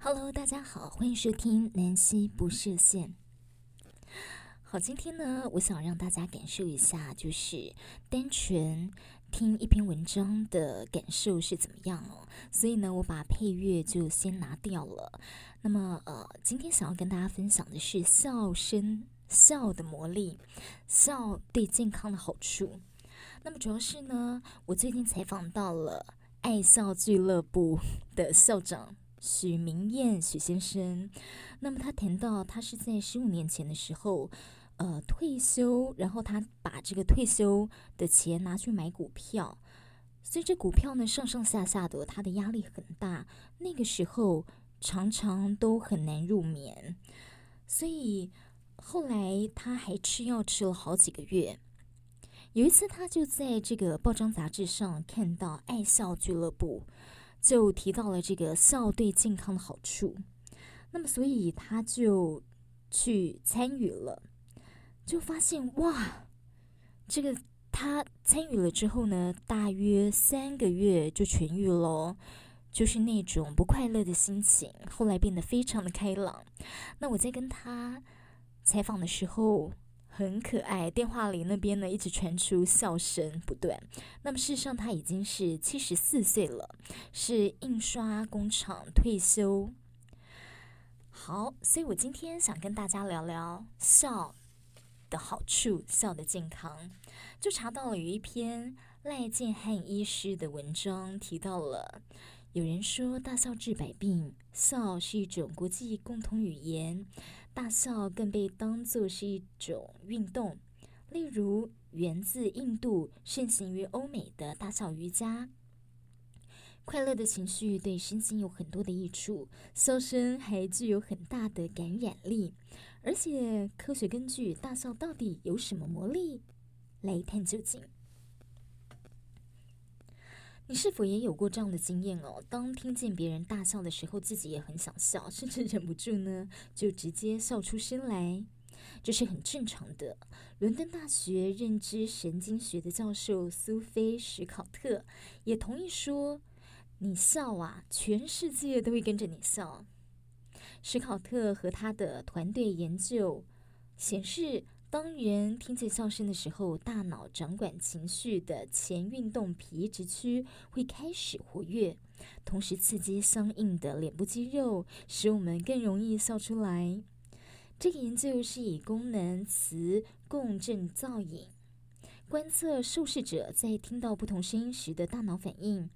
Hello，大家好，欢迎收听南希不设限。好，今天呢，我想让大家感受一下，就是单纯听一篇文章的感受是怎么样哦。所以呢，我把配乐就先拿掉了。那么，呃，今天想要跟大家分享的是笑声，笑的魔力，笑对健康的好处。那么主要是呢，我最近采访到了爱笑俱乐部的校长许明谚许先生。那么他谈到，他是在十五年前的时候。呃，退休，然后他把这个退休的钱拿去买股票，所以这股票呢，上上下下的，他的压力很大。那个时候常常都很难入眠，所以后来他还吃药吃了好几个月。有一次，他就在这个报章杂志上看到爱笑俱乐部，就提到了这个笑对健康的好处，那么所以他就去参与了。就发现哇，这个他参与了之后呢，大约三个月就痊愈了，就是那种不快乐的心情，后来变得非常的开朗。那我在跟他采访的时候很可爱，电话里那边呢一直传出笑声不断。那么事实上他已经是七十四岁了，是印刷工厂退休。好，所以我今天想跟大家聊聊笑的好处，笑的健康，就查到了有一篇赖建汉医师的文章，提到了有人说大笑治百病，笑是一种国际共同语言，大笑更被当作是一种运动，例如源自印度、盛行于欧美的大笑瑜伽。快乐的情绪对身心有很多的益处，笑声还具有很大的感染力。而且，科学根据大笑到底有什么魔力？来一探究竟。你是否也有过这样的经验哦？当听见别人大笑的时候，自己也很想笑，甚至忍不住呢，就直接笑出声来，这是很正常的。伦敦大学认知神经学的教授苏菲史考特也同意说。你笑啊，全世界都会跟着你笑。史考特和他的团队研究显示，当人听见笑声的时候，大脑掌管情绪的前运动皮质区会开始活跃，同时刺激相应的脸部肌肉，使我们更容易笑出来。这个研究是以功能磁共振造影观测受试者在听到不同声音时的大脑反应。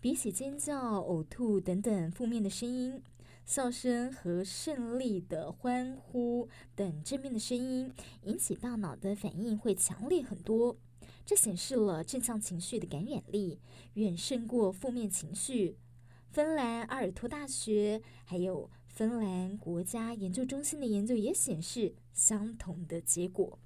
比起尖叫、呕吐等等负面的声音，笑声和胜利的欢呼等正面的声音引起大脑的反应会强烈很多。这显示了正向情绪的感染力远胜过负面情绪。芬兰阿尔托大学还有芬兰国家研究中心的研究也显示相同的结果。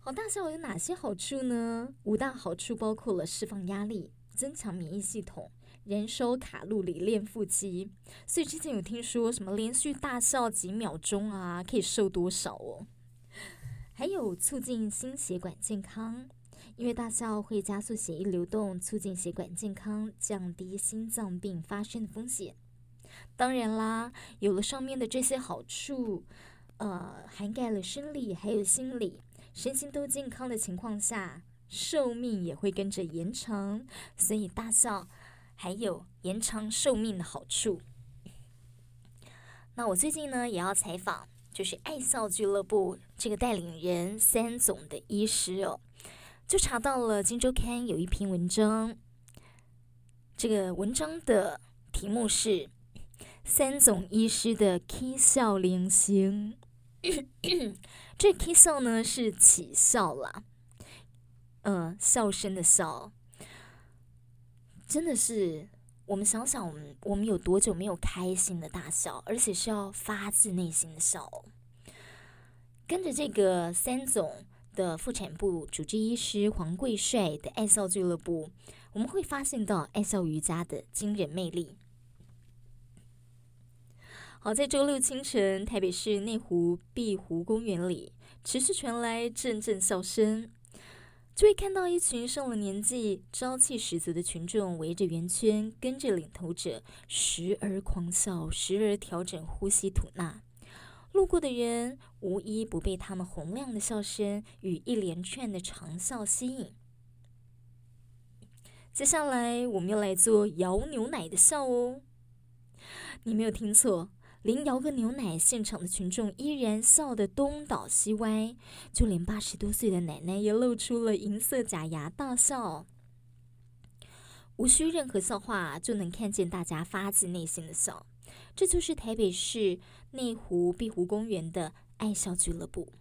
好，大笑有哪些好处呢？五大好处包括了释放压力。增强免疫系统，燃烧卡路里，练腹肌。所以之前有听说什么连续大笑几秒钟啊，可以瘦多少哦？还有促进心血管健康，因为大笑会加速血液流动，促进血管健康，降低心脏病发生的风险。当然啦，有了上面的这些好处，呃，涵盖了生理还有心理，身心都健康的情况下。寿命也会跟着延长，所以大笑还有延长寿命的好处。那我最近呢也要采访，就是爱笑俱乐部这个带领人三总的医师哦，就查到了《金周刊》有一篇文章，这个文章的题目是“三总医师的 K 笑灵性 ”，这 K 笑呢是起笑啦。嗯，笑声的笑，真的是我们想想，我们我们有多久没有开心的大笑，而且是要发自内心的笑。跟着这个三总的妇产部主治医师黄贵帅的爱笑俱乐部，我们会发现到爱笑瑜伽的惊人魅力。好，在周六清晨，台北市内湖碧湖公园里，持续传来阵阵笑声。就会看到一群上了年纪、朝气十足的群众围着圆圈，跟着领头者，时而狂笑，时而调整呼吸吐纳。路过的人无一不被他们洪亮的笑声与一连串的长笑吸引。接下来，我们要来做摇牛奶的笑哦。你没有听错，连摇个牛奶，现场的群众依然笑得东倒西歪，就连八十多岁的奶奶也露出了银色假牙大笑。无需任何笑话，就能看见大家发自内心的笑。这就是台北市内湖碧湖公园的爱笑俱乐部。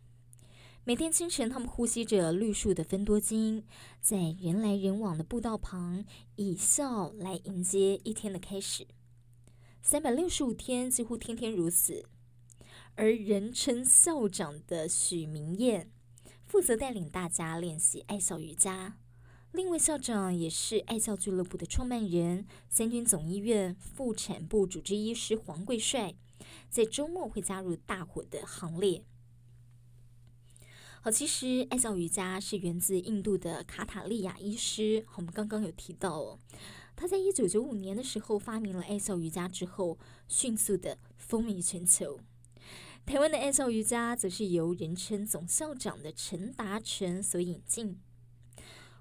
每天清晨，他们呼吸着绿树的芬多精，在人来人往的步道旁，以笑来迎接一天的开始。三百六十五天，几乎天天如此。而人称校长的许明谚，负责带领大家练习爱笑瑜伽。另一位校长也是爱笑俱乐部的创办人，三军总医院妇产部主治医师黄贵帅，在周末会加入大伙的行列。好，其实爱笑瑜伽是源自印度的卡塔利亚医师。我们刚刚有提到哦，他在一九九五年的时候发明了爱笑瑜伽之后，迅速的风靡全球。台湾的爱笑瑜伽则是由人称总校长的陈达成所引进。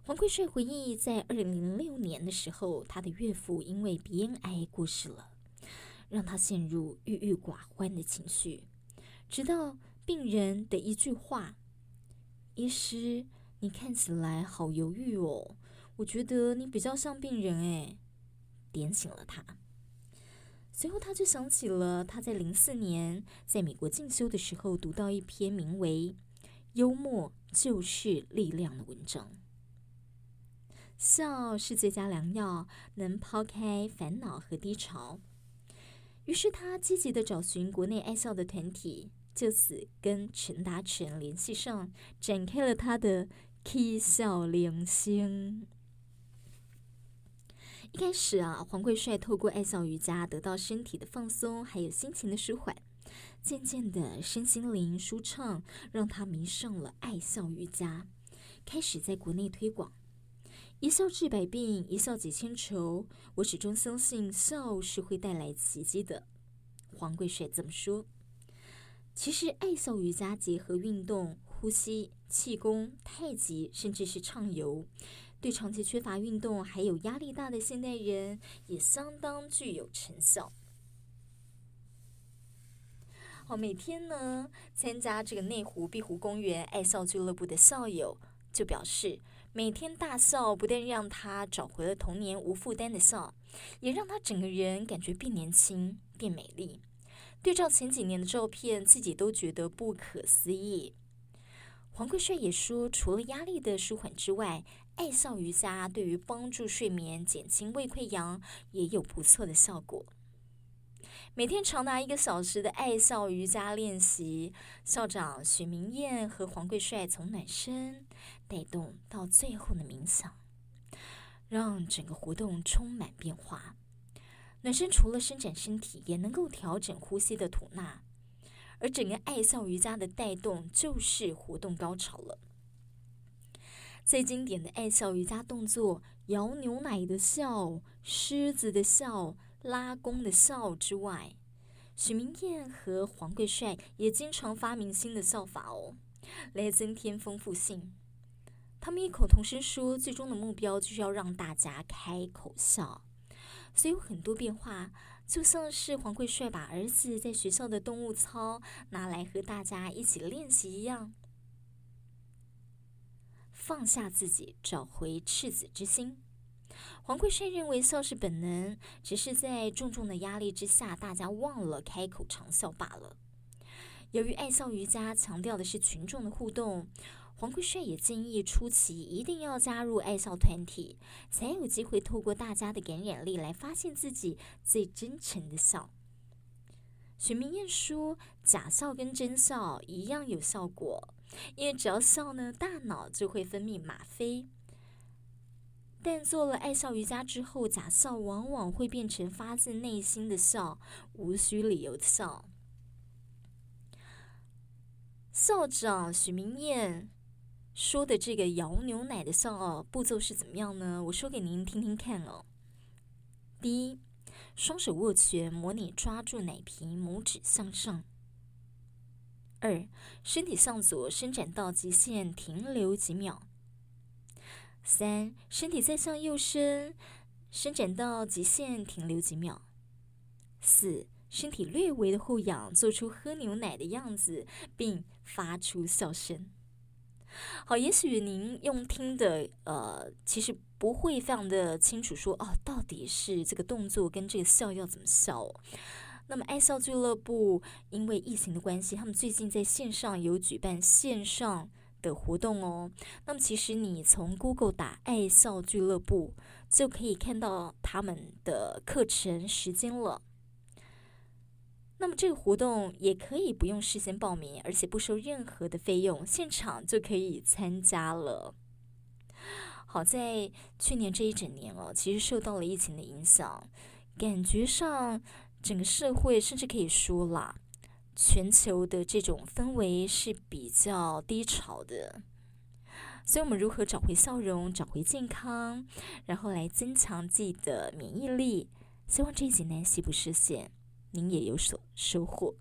黄贵帅回忆，在二零零六年的时候，他的岳父因为鼻咽癌过世了，让他陷入郁郁寡欢的情绪，直到病人的一句话。医师，你看起来好犹豫哦，我觉得你比较像病人诶，点醒了他。随后他就想起了他在零四年在美国进修的时候读到一篇名为《幽默就是力量》的文章。笑是最佳良药，能抛开烦恼和低潮。于是他积极地找寻国内爱笑的团体。就此跟陈达成联系上，展开了他的 “K 笑人生。一开始啊，黄贵帅透过爱笑瑜伽得到身体的放松，还有心情的舒缓。渐渐的，身心灵舒畅，让他迷上了爱笑瑜伽，开始在国内推广。一笑治百病，一笑解千愁。我始终相信，笑是会带来奇迹的。黄贵帅这么说。其实，爱笑瑜伽结合运动、呼吸、气功、太极，甚至是畅游，对长期缺乏运动还有压力大的现代人也相当具有成效。好，每天呢，参加这个内湖碧湖公园爱笑俱乐部的校友就表示，每天大笑不但让他找回了童年无负担的笑，也让他整个人感觉变年轻、变美丽。对照前几年的照片，自己都觉得不可思议。黄贵帅也说，除了压力的舒缓之外，爱笑瑜伽对于帮助睡眠、减轻胃溃疡也有不错的效果。每天长达一个小时的爱笑瑜伽练习，校长许明燕和黄贵帅从暖身带动到最后的冥想，让整个活动充满变化。暖身除了伸展身体，也能够调整呼吸的吐纳，而整个爱笑瑜伽的带动就是活动高潮了。最经典的爱笑瑜伽动作——摇牛奶的笑、狮子的笑、拉弓的笑之外，许明燕和黄贵帅也经常发明新的笑法哦，来增添丰富性。他们异口同声说，最终的目标就是要让大家开口笑。所以有很多变化，就像是黄贵帅把儿子在学校的动物操拿来和大家一起练习一样，放下自己，找回赤子之心。黄贵帅认为笑是本能，只是在重重的压力之下，大家忘了开口长笑罢了。由于爱笑瑜伽强调的是群众的互动。黄贵帅也建议，初期一定要加入爱笑团体，才有机会透过大家的感染力来发现自己最真诚的笑。许明燕说：“假笑跟真笑一样有效果，因为只要笑呢，大脑就会分泌吗啡。但做了爱笑瑜伽之后，假笑往往会变成发自内心的笑，无需理由的笑。”校长许明燕。说的这个摇牛奶的笑哦，步骤是怎么样呢？我说给您听听看哦。第一，双手握拳，模拟抓住奶瓶，拇指向上。二，身体向左伸展到极限，停留几秒。三，身体再向右伸，伸展到极限，停留几秒。四，身体略微的后仰，做出喝牛奶的样子，并发出笑声。好，也许您用听的，呃，其实不会非常的清楚说，哦，到底是这个动作跟这个笑要怎么笑。那么爱笑俱乐部因为疫情的关系，他们最近在线上有举办线上的活动哦。那么其实你从 Google 打“爱笑俱乐部”，就可以看到他们的课程时间了。那么这个活动也可以不用事先报名，而且不收任何的费用，现场就可以参加了。好在去年这一整年哦，其实受到了疫情的影响，感觉上整个社会甚至可以说啦，全球的这种氛围是比较低潮的。所以，我们如何找回笑容，找回健康，然后来增强自己的免疫力？希望这一集南希不设限。您也有所收获。